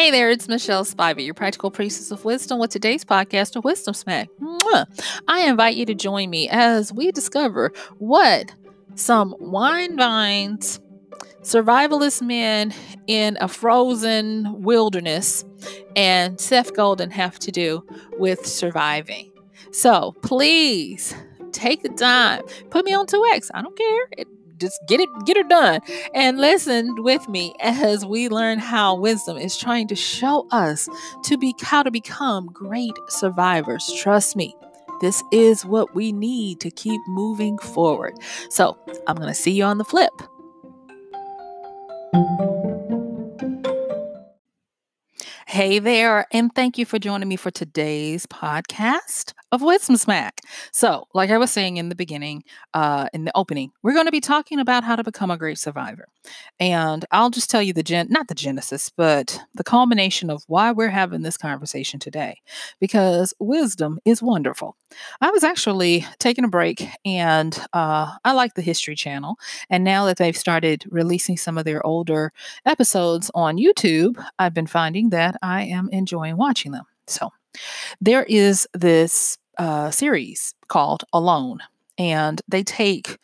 Hey there, it's Michelle Spivey, your practical priestess of wisdom, with today's podcast of Wisdom Smack. Mwah. I invite you to join me as we discover what some wine vines, survivalist men in a frozen wilderness, and Seth Godin have to do with surviving. So please take the time, put me on 2x. I don't care. It, just get it get it done. And listen with me as we learn how wisdom is trying to show us to be how to become great survivors. Trust me this is what we need to keep moving forward. So i'm going to see you on the flip Hey there, and thank you for joining me for today's podcast of Wisdom Smack. So, like I was saying in the beginning, uh, in the opening, we're going to be talking about how to become a great survivor. And I'll just tell you the gen, not the genesis, but the culmination of why we're having this conversation today, because wisdom is wonderful. I was actually taking a break, and uh, I like the History Channel. And now that they've started releasing some of their older episodes on YouTube, I've been finding that I am enjoying watching them. So, there is this uh, series called Alone, and they take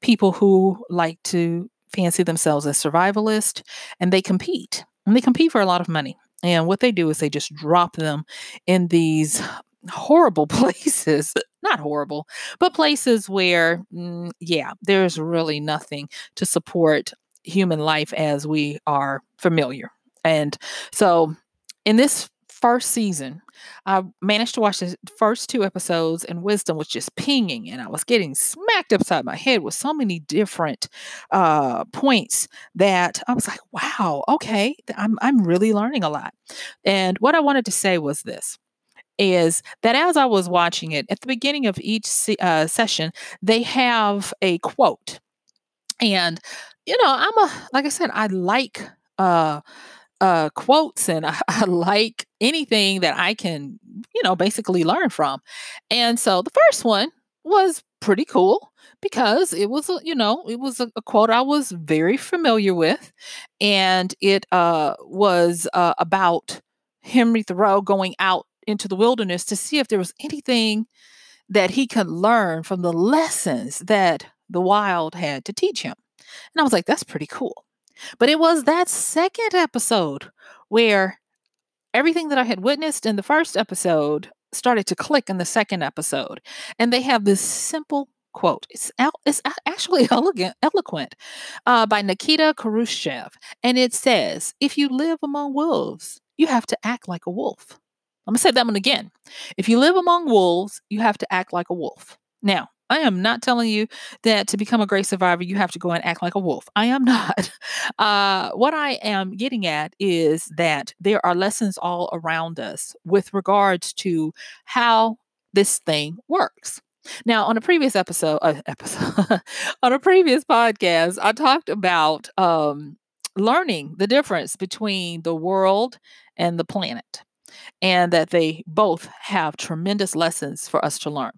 people who like to fancy themselves as survivalists and they compete. And they compete for a lot of money. And what they do is they just drop them in these horrible places. Not horrible, but places where, mm, yeah, there's really nothing to support human life as we are familiar. And so in this first season, I managed to watch the first two episodes, and wisdom was just pinging, and I was getting smacked upside my head with so many different uh, points that I was like, "Wow, okay, I'm I'm really learning a lot." And what I wanted to say was this: is that as I was watching it, at the beginning of each se- uh, session, they have a quote, and you know, I'm a like I said, I like. Uh, uh, quotes and I, I, like anything that I can, you know, basically learn from. And so the first one was pretty cool because it was, you know, it was a, a quote I was very familiar with. And it uh, was uh, about Henry Thoreau going out into the wilderness to see if there was anything that he could learn from the lessons that the wild had to teach him. And I was like, that's pretty cool. But it was that second episode where everything that I had witnessed in the first episode started to click in the second episode. And they have this simple quote. It's, it's actually elegant, eloquent uh, by Nikita Khrushchev. And it says, If you live among wolves, you have to act like a wolf. I'm going to say that one again. If you live among wolves, you have to act like a wolf. Now, I am not telling you that to become a great survivor, you have to go and act like a wolf. I am not. Uh, what I am getting at is that there are lessons all around us with regards to how this thing works. Now, on a previous episode, uh, episode on a previous podcast, I talked about um, learning the difference between the world and the planet, and that they both have tremendous lessons for us to learn.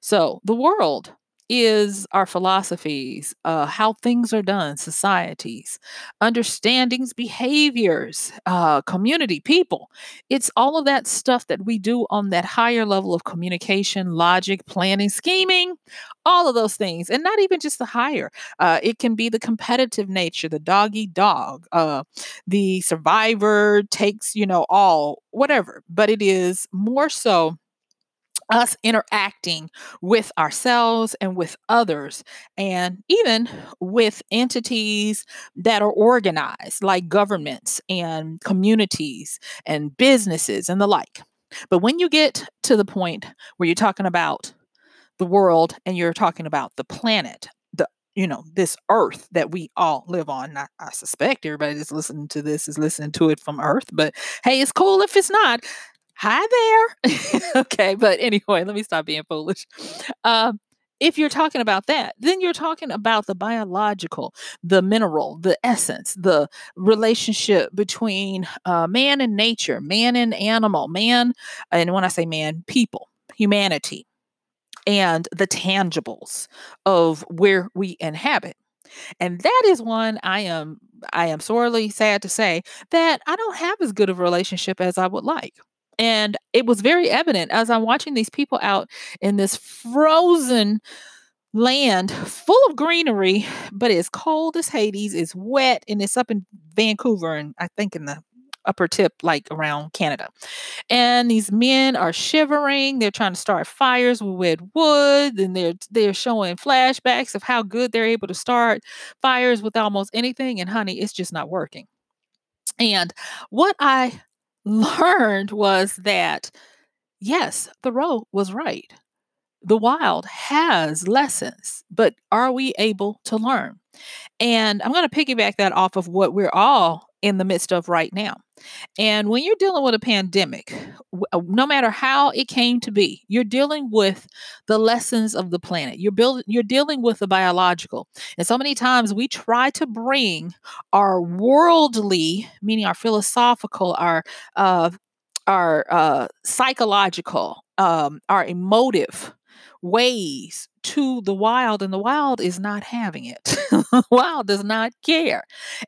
So, the world is our philosophies, uh, how things are done, societies, understandings, behaviors, uh, community, people. It's all of that stuff that we do on that higher level of communication, logic, planning, scheming, all of those things. And not even just the higher, uh, it can be the competitive nature, the doggy dog, uh, the survivor takes, you know, all, whatever. But it is more so us interacting with ourselves and with others, and even with entities that are organized, like governments and communities and businesses and the like. But when you get to the point where you're talking about the world and you're talking about the planet, the you know this earth that we all live on. I, I suspect everybody that's listening to this is listening to it from Earth, but hey, it's cool if it's not hi there. okay, but anyway, let me stop being foolish. Um, if you're talking about that, then you're talking about the biological, the mineral, the essence, the relationship between uh, man and nature, man and animal, man, and when I say man, people, humanity, and the tangibles of where we inhabit. And that is one I am I am sorely sad to say that I don't have as good of a relationship as I would like. And it was very evident as I'm watching these people out in this frozen land full of greenery, but it's cold as Hades, it's wet, and it's up in Vancouver and I think in the upper tip, like around Canada. And these men are shivering. They're trying to start fires with wood, and they're they're showing flashbacks of how good they're able to start fires with almost anything. And honey, it's just not working. And what I learned was that yes, Thoreau was right. The wild has lessons, but are we able to learn? And I'm going to piggyback that off of what we're all in the midst of right now. And when you're dealing with a pandemic, uh, no matter how it came to be, you're dealing with the lessons of the planet. You're building you're dealing with the biological. And so many times we try to bring our worldly, meaning our philosophical, our uh our uh psychological, um, our emotive ways to the wild, and the wild is not having it. wild does not care.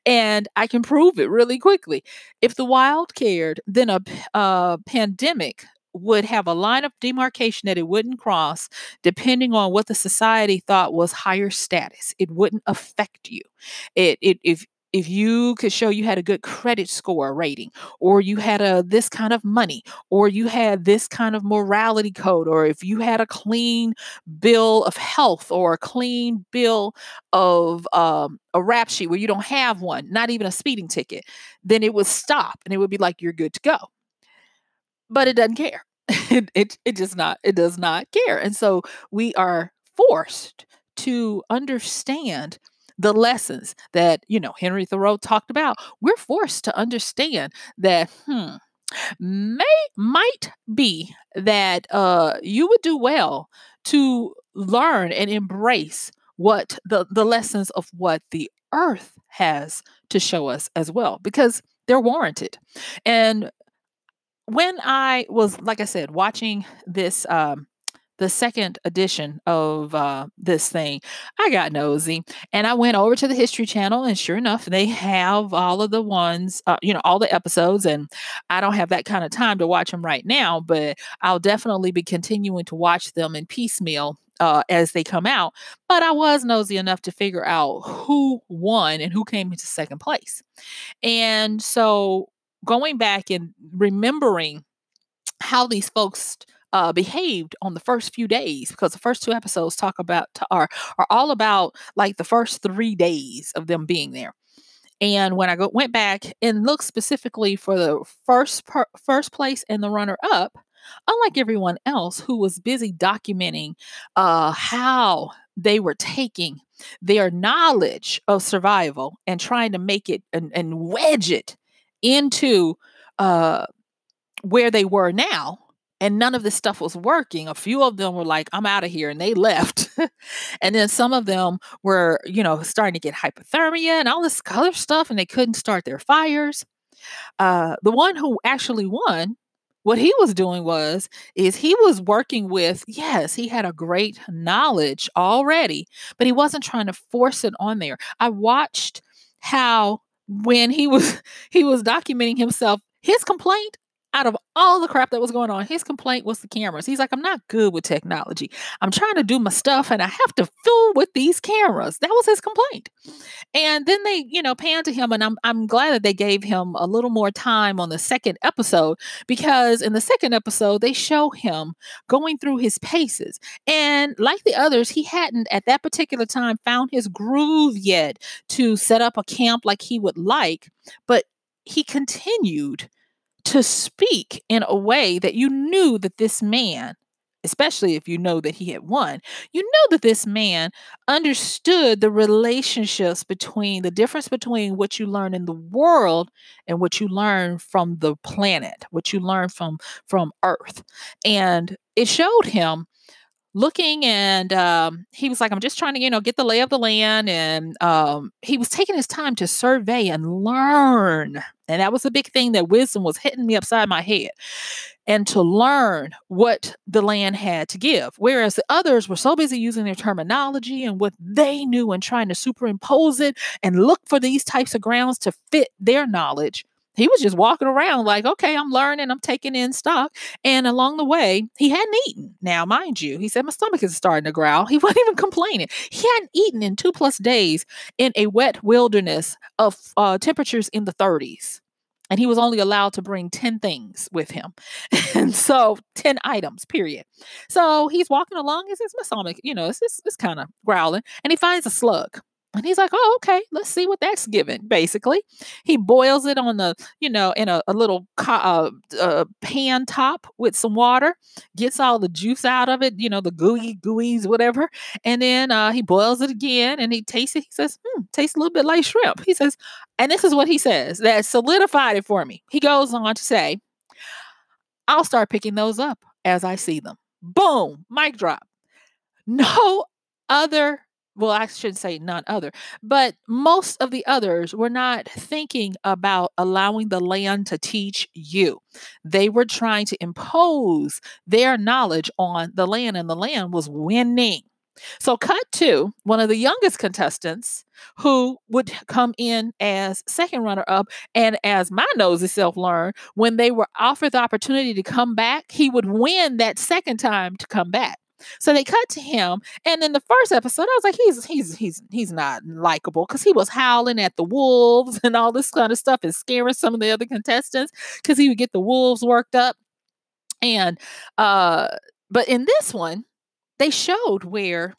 And I can prove it really quickly. If the wild cared, then a, a uh, pandemic would have a line of demarcation that it wouldn't cross depending on what the society thought was higher status it wouldn't affect you it, it if if you could show you had a good credit score rating or you had a this kind of money or you had this kind of morality code or if you had a clean bill of health or a clean bill of um, a rap sheet where you don't have one not even a speeding ticket then it would stop and it would be like you're good to go. But it doesn't care. It, it, it just not it does not care. And so we are forced to understand the lessons that, you know, Henry Thoreau talked about, we're forced to understand that, hmm, may might be that uh you would do well to learn and embrace what the the lessons of what the earth has to show us as well because they're warranted. And when i was like i said watching this um the second edition of uh, this thing, I got nosy and I went over to the History Channel, and sure enough, they have all of the ones, uh, you know, all the episodes. And I don't have that kind of time to watch them right now, but I'll definitely be continuing to watch them in piecemeal uh, as they come out. But I was nosy enough to figure out who won and who came into second place. And so going back and remembering how these folks uh, behaved on the first few days because the first two episodes talk about are are all about like the first three days of them being there. And when I go, went back and looked specifically for the first per, first place and the runner up, unlike everyone else who was busy documenting uh, how they were taking their knowledge of survival and trying to make it and, and wedge it into uh, where they were now and none of this stuff was working. A few of them were like, I'm out of here, and they left. and then some of them were, you know, starting to get hypothermia and all this other stuff, and they couldn't start their fires. Uh, the one who actually won what he was doing was is he was working with yes he had a great knowledge already but he wasn't trying to force it on there i watched how when he was he was documenting himself his complaint out of all the crap that was going on, his complaint was the cameras. He's like, I'm not good with technology. I'm trying to do my stuff and I have to fool with these cameras. That was his complaint. And then they, you know, panned to him, and I'm I'm glad that they gave him a little more time on the second episode because in the second episode, they show him going through his paces. And like the others, he hadn't at that particular time found his groove yet to set up a camp like he would like, but he continued to speak in a way that you knew that this man, especially if you know that he had won, you know that this man understood the relationships between the difference between what you learn in the world and what you learn from the planet, what you learn from from Earth. And it showed him looking and um, he was like i'm just trying to you know get the lay of the land and um, he was taking his time to survey and learn and that was a big thing that wisdom was hitting me upside my head and to learn what the land had to give whereas the others were so busy using their terminology and what they knew and trying to superimpose it and look for these types of grounds to fit their knowledge he was just walking around like, okay, I'm learning, I'm taking in stock. And along the way, he hadn't eaten. Now, mind you, he said, my stomach is starting to growl. He wasn't even complaining. He hadn't eaten in two plus days in a wet wilderness of uh, temperatures in the 30s. And he was only allowed to bring 10 things with him. and so 10 items, period. So he's walking along. He says, my stomach, you know, it's, it's, it's kind of growling. And he finds a slug. And he's like, oh, okay, let's see what that's given. Basically, he boils it on the, you know, in a, a little uh, uh, pan top with some water, gets all the juice out of it, you know, the gooey, gooeys, whatever. And then uh, he boils it again and he tastes it. He says, hmm, tastes a little bit like shrimp. He says, and this is what he says that solidified it for me. He goes on to say, I'll start picking those up as I see them. Boom, mic drop. No other well, I should say none other, but most of the others were not thinking about allowing the land to teach you. They were trying to impose their knowledge on the land, and the land was winning. So, cut to one of the youngest contestants who would come in as second runner up. And as my nosy self learned, when they were offered the opportunity to come back, he would win that second time to come back. So they cut to him, and in the first episode, I was like, he's he's he's he's not likable because he was howling at the wolves and all this kind of stuff and scaring some of the other contestants because he would get the wolves worked up. And uh, but in this one, they showed where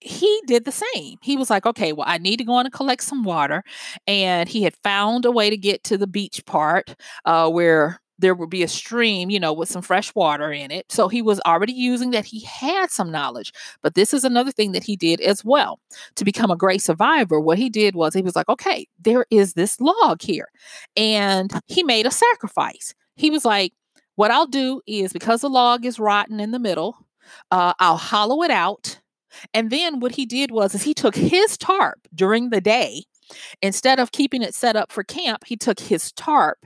he did the same. He was like, okay, well, I need to go on and collect some water. And he had found a way to get to the beach part uh, where there would be a stream, you know, with some fresh water in it. So he was already using that. He had some knowledge. But this is another thing that he did as well to become a great survivor. What he did was he was like, okay, there is this log here. And he made a sacrifice. He was like, what I'll do is because the log is rotten in the middle, uh, I'll hollow it out. And then what he did was is he took his tarp during the day Instead of keeping it set up for camp, he took his tarp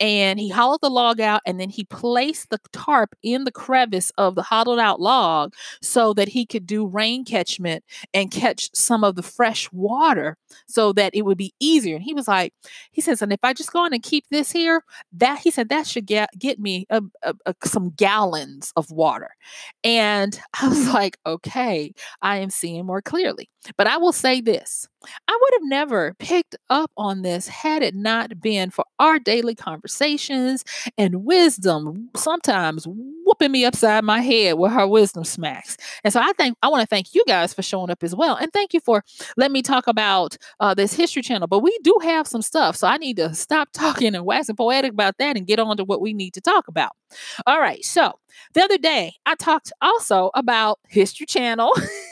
and he hollowed the log out and then he placed the tarp in the crevice of the hollowed out log so that he could do rain catchment and catch some of the fresh water so that it would be easier. And he was like, he says, and if I just go on and keep this here, that he said that should get get me a, a, a, some gallons of water. And I was like, okay, I am seeing more clearly. But I will say this I would have never picked up on this had it not been for our daily conversations and wisdom, sometimes whooping me upside my head with her wisdom smacks. And so I think I want to thank you guys for showing up as well. And thank you for letting me talk about uh, this history channel. But we do have some stuff. So I need to stop talking and waxing poetic about that and get on to what we need to talk about. All right. So the other day, I talked also about History Channel,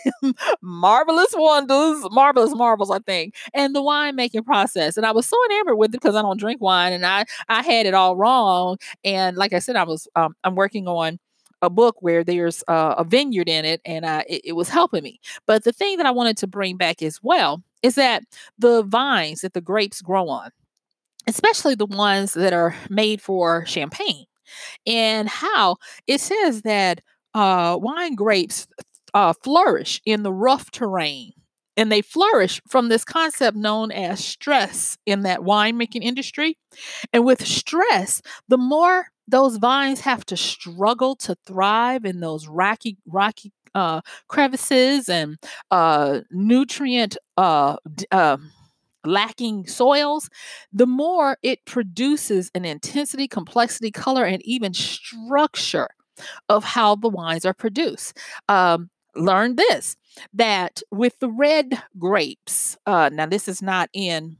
Marvelous Wonders, Marvelous Marvels, I think, and the winemaking process. And I was so enamored with it because I don't drink wine, and I I had it all wrong. And like I said, I was um, I'm working on a book where there's uh, a vineyard in it, and I, it, it was helping me. But the thing that I wanted to bring back as well is that the vines that the grapes grow on, especially the ones that are made for champagne and how it says that uh, wine grapes uh, flourish in the rough terrain. And they flourish from this concept known as stress in that winemaking industry. And with stress, the more those vines have to struggle to thrive in those rocky, rocky uh, crevices and uh, nutrient uh, uh, lacking soils, the more it produces an intensity, complexity, color, and even structure of how the wines are produced. Um, learn this that with the red grapes, uh, now this is not in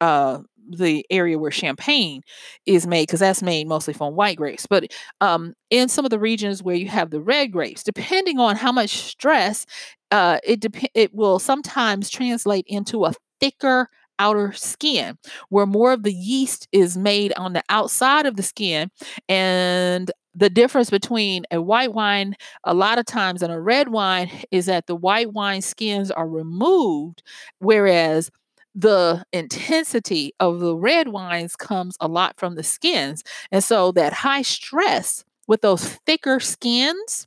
uh, the area where champagne is made because that's made mostly from white grapes but um, in some of the regions where you have the red grapes depending on how much stress uh, it dep- it will sometimes translate into a thicker outer skin where more of the yeast is made on the outside of the skin and the difference between a white wine a lot of times and a red wine is that the white wine skins are removed whereas the intensity of the red wines comes a lot from the skins and so that high stress with those thicker skins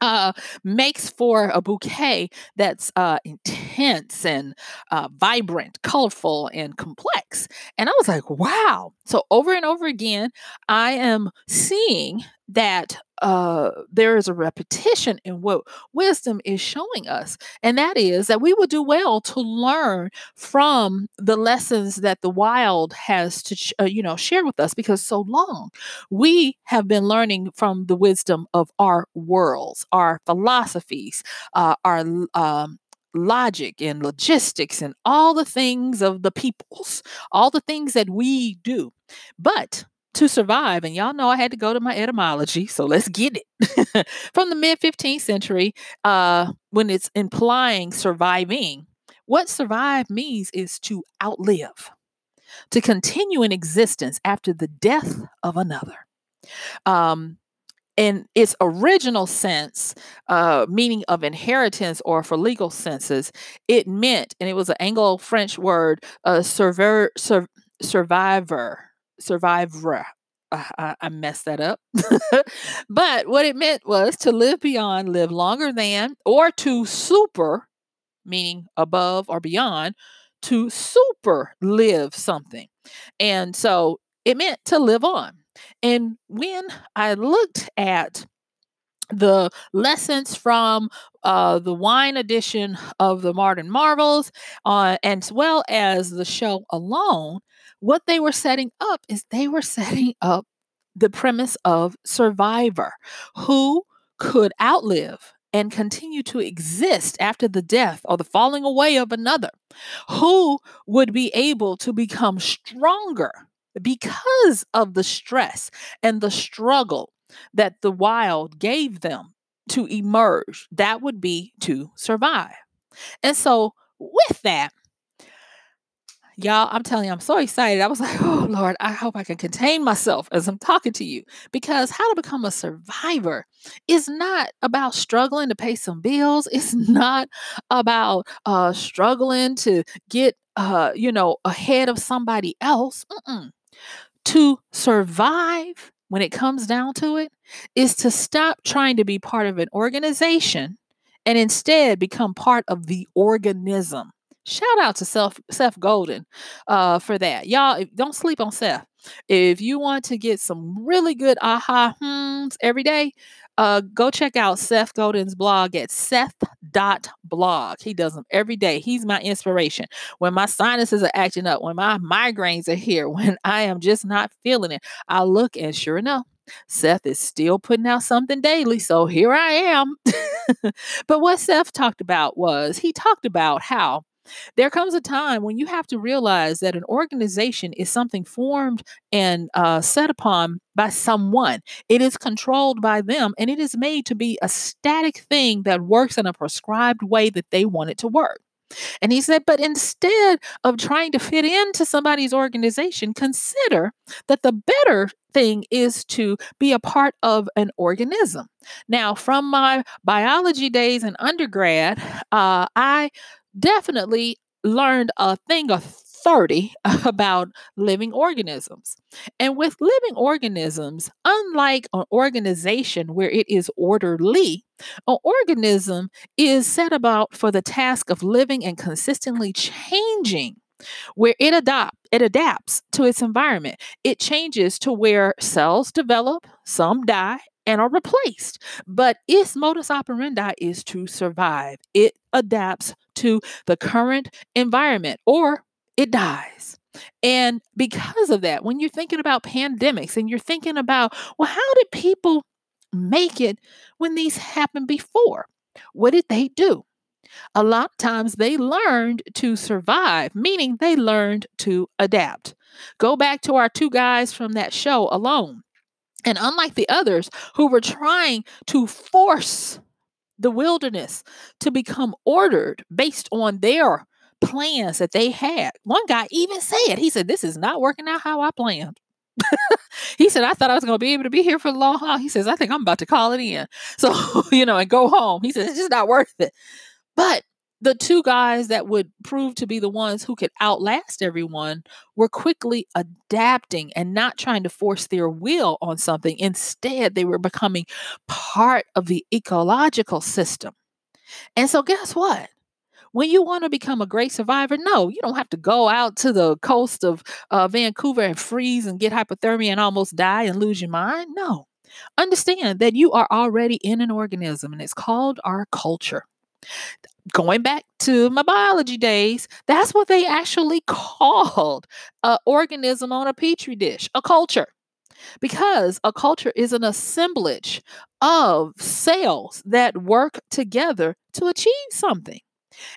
uh, makes for a bouquet that's uh, intense and uh, vibrant, colorful, and complex. And I was like, wow. So over and over again, I am seeing that uh, there is a repetition in what wisdom is showing us, and that is that we would do well to learn from the lessons that the wild has to, uh, you know, share with us. Because so long we have been learning from the wisdom of our worlds, our philosophies, uh, our um, logic and logistics and all the things of the peoples, all the things that we do. But to survive, and y'all know I had to go to my etymology, so let's get it. From the mid 15th century, uh, when it's implying surviving, what survive means is to outlive, to continue in existence after the death of another. Um, in its original sense, uh, meaning of inheritance or for legal senses, it meant, and it was an Anglo French word, uh, survivor, sur- survivor survivor. I, uh, uh, I messed that up. but what it meant was to live beyond, live longer than, or to super, meaning above or beyond, to super live something. And so it meant to live on. And when I looked at the lessons from uh, the wine edition of the Modern Marvels, uh, as well as the show alone, what they were setting up is they were setting up the premise of survivor who could outlive and continue to exist after the death or the falling away of another, who would be able to become stronger because of the stress and the struggle that the wild gave them to emerge. That would be to survive. And so, with that, y'all, I'm telling you, I'm so excited. I was like, oh, Lord, I hope I can contain myself as I'm talking to you because how to become a survivor is not about struggling to pay some bills. It's not about uh, struggling to get, uh, you know, ahead of somebody else. Mm-mm. To survive when it comes down to it, is to stop trying to be part of an organization and instead become part of the organism. Shout out to Seth, Seth Godin uh, for that. Y'all, don't sleep on Seth. If you want to get some really good aha hmms every day, uh, go check out Seth Godin's blog at seth.blog. He does them every day. He's my inspiration. When my sinuses are acting up, when my migraines are here, when I am just not feeling it, I look and sure enough, Seth is still putting out something daily. So here I am. but what Seth talked about was he talked about how there comes a time when you have to realize that an organization is something formed and uh, set upon by someone. It is controlled by them and it is made to be a static thing that works in a prescribed way that they want it to work. And he said, but instead of trying to fit into somebody's organization, consider that the better thing is to be a part of an organism. Now, from my biology days in undergrad, uh, I definitely learned a thing or 30 about living organisms. And with living organisms, unlike an organization where it is orderly, an organism is set about for the task of living and consistently changing where it adopt it adapts to its environment. It changes to where cells develop, some die, and are replaced. But its modus operandi is to survive. It adapts to the current environment or it dies. And because of that, when you're thinking about pandemics and you're thinking about, well, how did people make it when these happened before? What did they do? A lot of times they learned to survive, meaning they learned to adapt. Go back to our two guys from that show alone. And unlike the others who were trying to force the wilderness to become ordered based on their plans that they had, one guy even said, he said, This is not working out how I planned. he said, I thought I was going to be able to be here for the long haul. He says, I think I'm about to call it in. So, you know, and go home. He says, It's just not worth it. But the two guys that would prove to be the ones who could outlast everyone were quickly adapting and not trying to force their will on something. Instead, they were becoming part of the ecological system. And so, guess what? When you want to become a great survivor, no, you don't have to go out to the coast of uh, Vancouver and freeze and get hypothermia and almost die and lose your mind. No. Understand that you are already in an organism and it's called our culture going back to my biology days, that's what they actually called an organism on a petri dish, a culture. Because a culture is an assemblage of cells that work together to achieve something.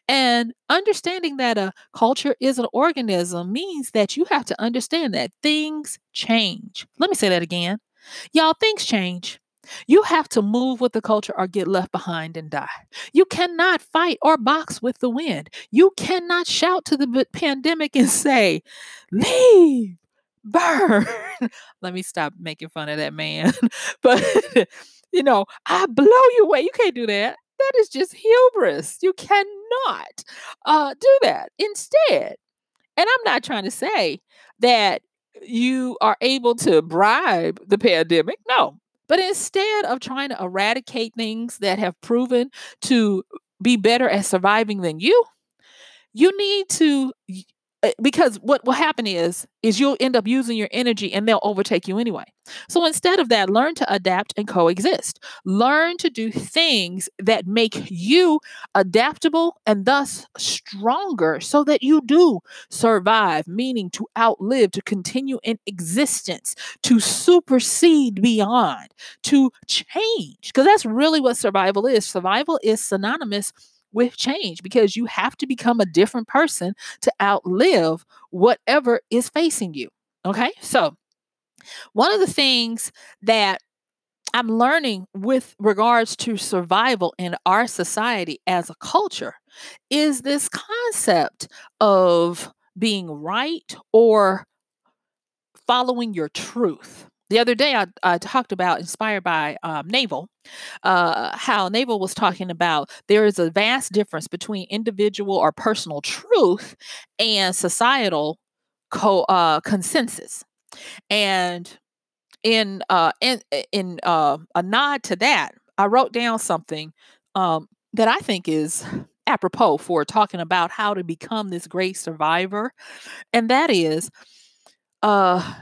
And understanding that a culture is an organism means that you have to understand that things change. Let me say that again. Y'all, things change. You have to move with the culture or get left behind and die. You cannot fight or box with the wind. You cannot shout to the pandemic and say, Leave, burn. Let me stop making fun of that man. but, you know, I blow you away. You can't do that. That is just hubris. You cannot uh, do that. Instead, and I'm not trying to say that you are able to bribe the pandemic. No, but instead of trying to eradicate things that have proven to be better at surviving than you, you need to Uh, because what will happen is is you'll end up using your energy and they'll overtake you anyway. So instead of that learn to adapt and coexist. Learn to do things that make you adaptable and thus stronger so that you do survive meaning to outlive to continue in existence to supersede beyond to change. Because that's really what survival is. Survival is synonymous with change because you have to become a different person to outlive whatever is facing you. Okay. So, one of the things that I'm learning with regards to survival in our society as a culture is this concept of being right or following your truth. The other day, I, I talked about, inspired by um, Naval, uh, how Naval was talking about there is a vast difference between individual or personal truth and societal co- uh, consensus. And in uh, in in uh, a nod to that, I wrote down something um, that I think is apropos for talking about how to become this great survivor, and that is, uh,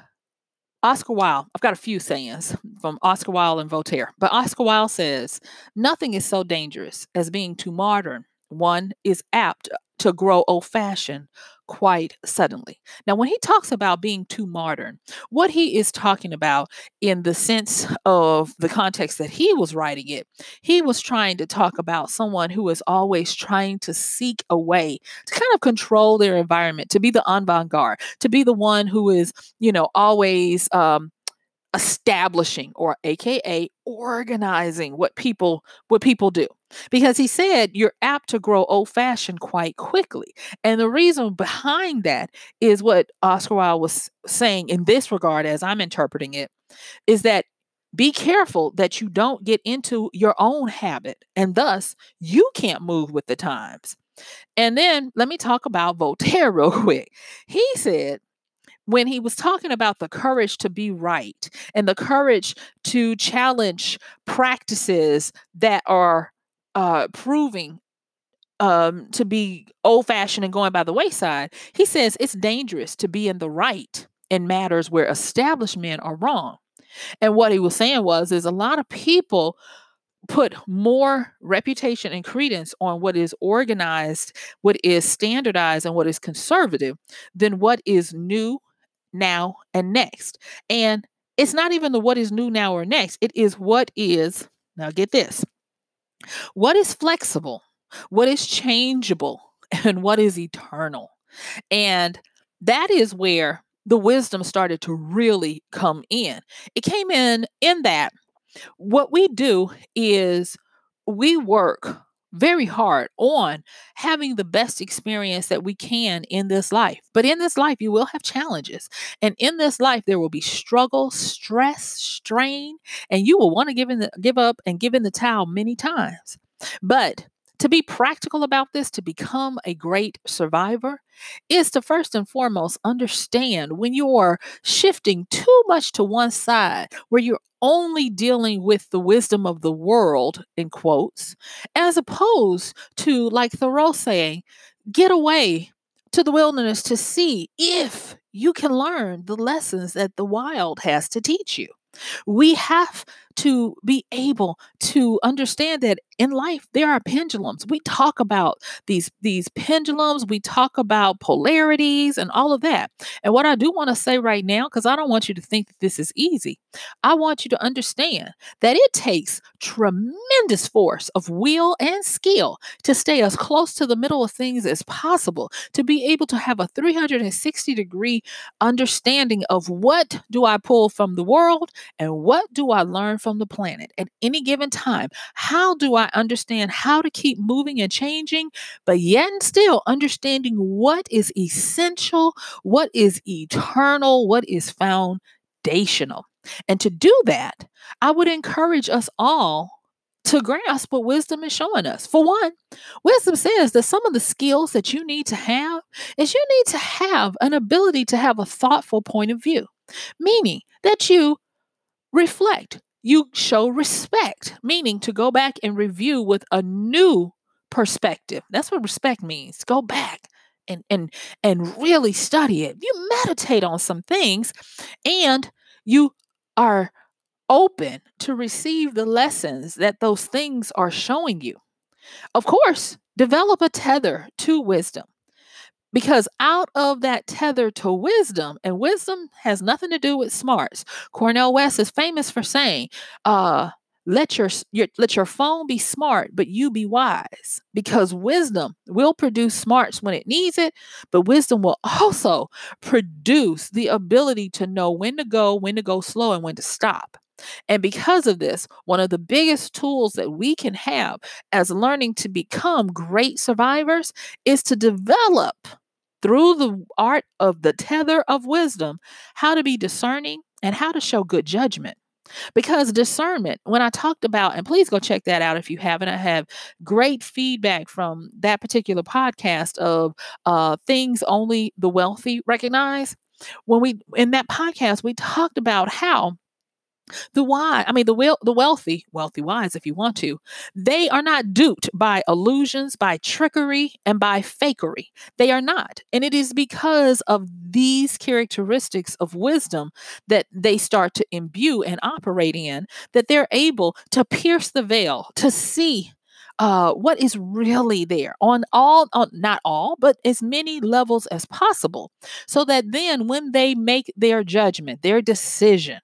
Oscar Wilde, I've got a few sayings from Oscar Wilde and Voltaire, but Oscar Wilde says, Nothing is so dangerous as being too modern. One is apt to grow old fashioned quite suddenly. Now, when he talks about being too modern, what he is talking about in the sense of the context that he was writing it, he was trying to talk about someone who is always trying to seek a way to kind of control their environment, to be the avant garde, to be the one who is, you know, always um, establishing or aka organizing what people what people do. Because he said you're apt to grow old fashioned quite quickly. And the reason behind that is what oscar wilde was saying in this regard as i'm interpreting it is that be careful that you don't get into your own habit and thus you can't move with the times. And then let me talk about Voltaire real quick. He said, when he was talking about the courage to be right and the courage to challenge practices that are uh, proving um, to be old fashioned and going by the wayside, he says it's dangerous to be in the right in matters where established men are wrong. And what he was saying was, is a lot of people put more reputation and credence on what is organized, what is standardized, and what is conservative than what is new, now, and next. And it's not even the what is new now or next, it is what is, now get this, what is flexible, what is changeable, and what is eternal. And that is where the wisdom started to really come in. It came in in that what we do is we work very hard on having the best experience that we can in this life. But in this life, you will have challenges. And in this life, there will be struggle, stress, strain, and you will want to give in the, give up and give in the towel many times. But to be practical about this, to become a great survivor, is to first and foremost understand when you are shifting too much to one side, where you're only dealing with the wisdom of the world, in quotes, as opposed to, like Thoreau saying, get away to the wilderness to see if you can learn the lessons that the wild has to teach you. We have to be able to understand that in life there are pendulums. We talk about these these pendulums, we talk about polarities and all of that. And what I do want to say right now cuz I don't want you to think that this is easy. I want you to understand that it takes tremendous force of will and skill to stay as close to the middle of things as possible, to be able to have a 360 degree understanding of what do I pull from the world and what do I learn from the planet at any given time. How do I understand how to keep moving and changing, but yet and still understanding what is essential, what is eternal, what is foundational? And to do that, I would encourage us all to grasp what wisdom is showing us. For one, wisdom says that some of the skills that you need to have is you need to have an ability to have a thoughtful point of view, meaning that you reflect, you show respect, meaning to go back and review with a new perspective. That's what respect means. Go back and and and really study it. You meditate on some things and you are open to receive the lessons that those things are showing you. Of course, develop a tether to wisdom. Because out of that tether to wisdom, and wisdom has nothing to do with smarts. Cornel West is famous for saying, uh, let your, your let your phone be smart but you be wise because wisdom will produce smarts when it needs it but wisdom will also produce the ability to know when to go when to go slow and when to stop and because of this, one of the biggest tools that we can have as learning to become great survivors is to develop through the art of the tether of wisdom how to be discerning and how to show good judgment. Because discernment, when I talked about, and please go check that out if you haven't, I have great feedback from that particular podcast of uh, things only the wealthy recognize. When we, in that podcast, we talked about how the why, I mean the wel- the wealthy, wealthy wise if you want to, they are not duped by illusions, by trickery, and by fakery. They are not. And it is because of these characteristics of wisdom that they start to imbue and operate in that they're able to pierce the veil, to see uh, what is really there on all, on, not all, but as many levels as possible. So that then when they make their judgment, their decision,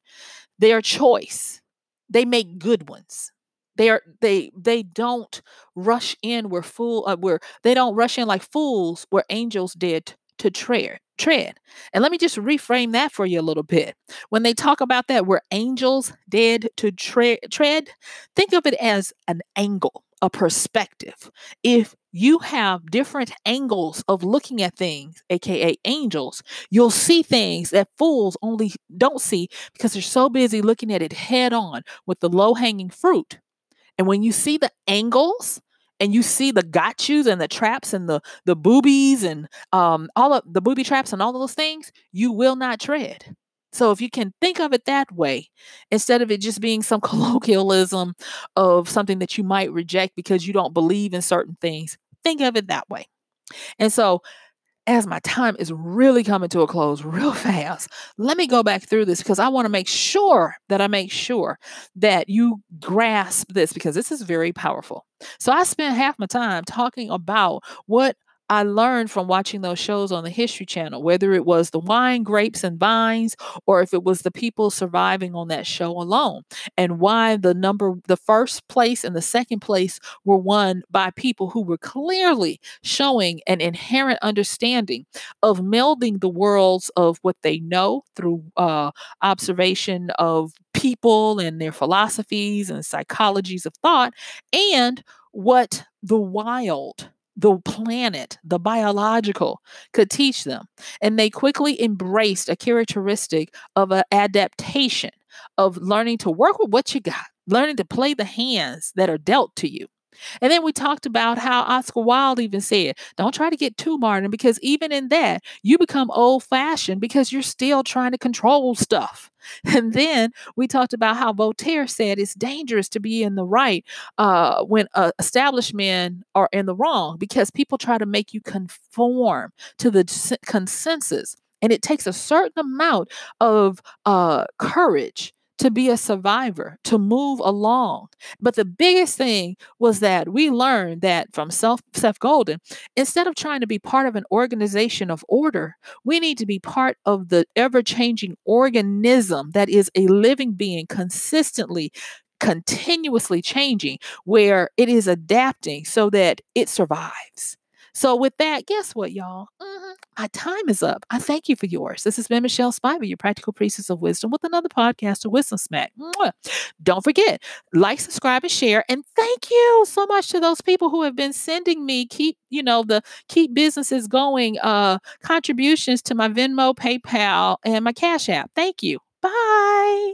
their choice. They make good ones. They are they they don't rush in where fool uh, where they don't rush in like fools where angels did to tread tread. And let me just reframe that for you a little bit. When they talk about that where angels did to tre- tread, think of it as an angle, a perspective. If you have different angles of looking at things, aka angels, you'll see things that fools only don't see because they're so busy looking at it head on with the low hanging fruit. And when you see the angles and you see the got yous and the traps and the the boobies and um all of the booby traps and all of those things, you will not tread. So if you can think of it that way, instead of it just being some colloquialism of something that you might reject because you don't believe in certain things, think of it that way. And so as my time is really coming to a close real fast, let me go back through this because I want to make sure that I make sure that you grasp this because this is very powerful. So I spent half my time talking about what I learned from watching those shows on the History Channel, whether it was the wine, grapes, and vines, or if it was the people surviving on that show alone, and why the number, the first place and the second place were won by people who were clearly showing an inherent understanding of melding the worlds of what they know through uh, observation of people and their philosophies and psychologies of thought, and what the wild the planet, the biological, could teach them. And they quickly embraced a characteristic of an adaptation, of learning to work with what you got, learning to play the hands that are dealt to you. And then we talked about how Oscar Wilde even said, don't try to get too modern because even in that, you become old fashioned because you're still trying to control stuff. And then we talked about how Voltaire said it's dangerous to be in the right uh, when uh, established men are in the wrong because people try to make you conform to the consensus. And it takes a certain amount of uh, courage to be a survivor, to move along. But the biggest thing was that we learned that from Self, Seth Godin, instead of trying to be part of an organization of order, we need to be part of the ever changing organism that is a living being consistently continuously changing, where it is adapting so that it survives. So, with that, guess what, y'all? Mm-hmm. My time is up. I thank you for yours. This has been Michelle Spiva, your practical priestess of wisdom, with another podcast of Wisdom Smack. Mwah. Don't forget, like, subscribe, and share. And thank you so much to those people who have been sending me keep, you know, the keep businesses going uh contributions to my Venmo, PayPal, and my Cash App. Thank you. Bye.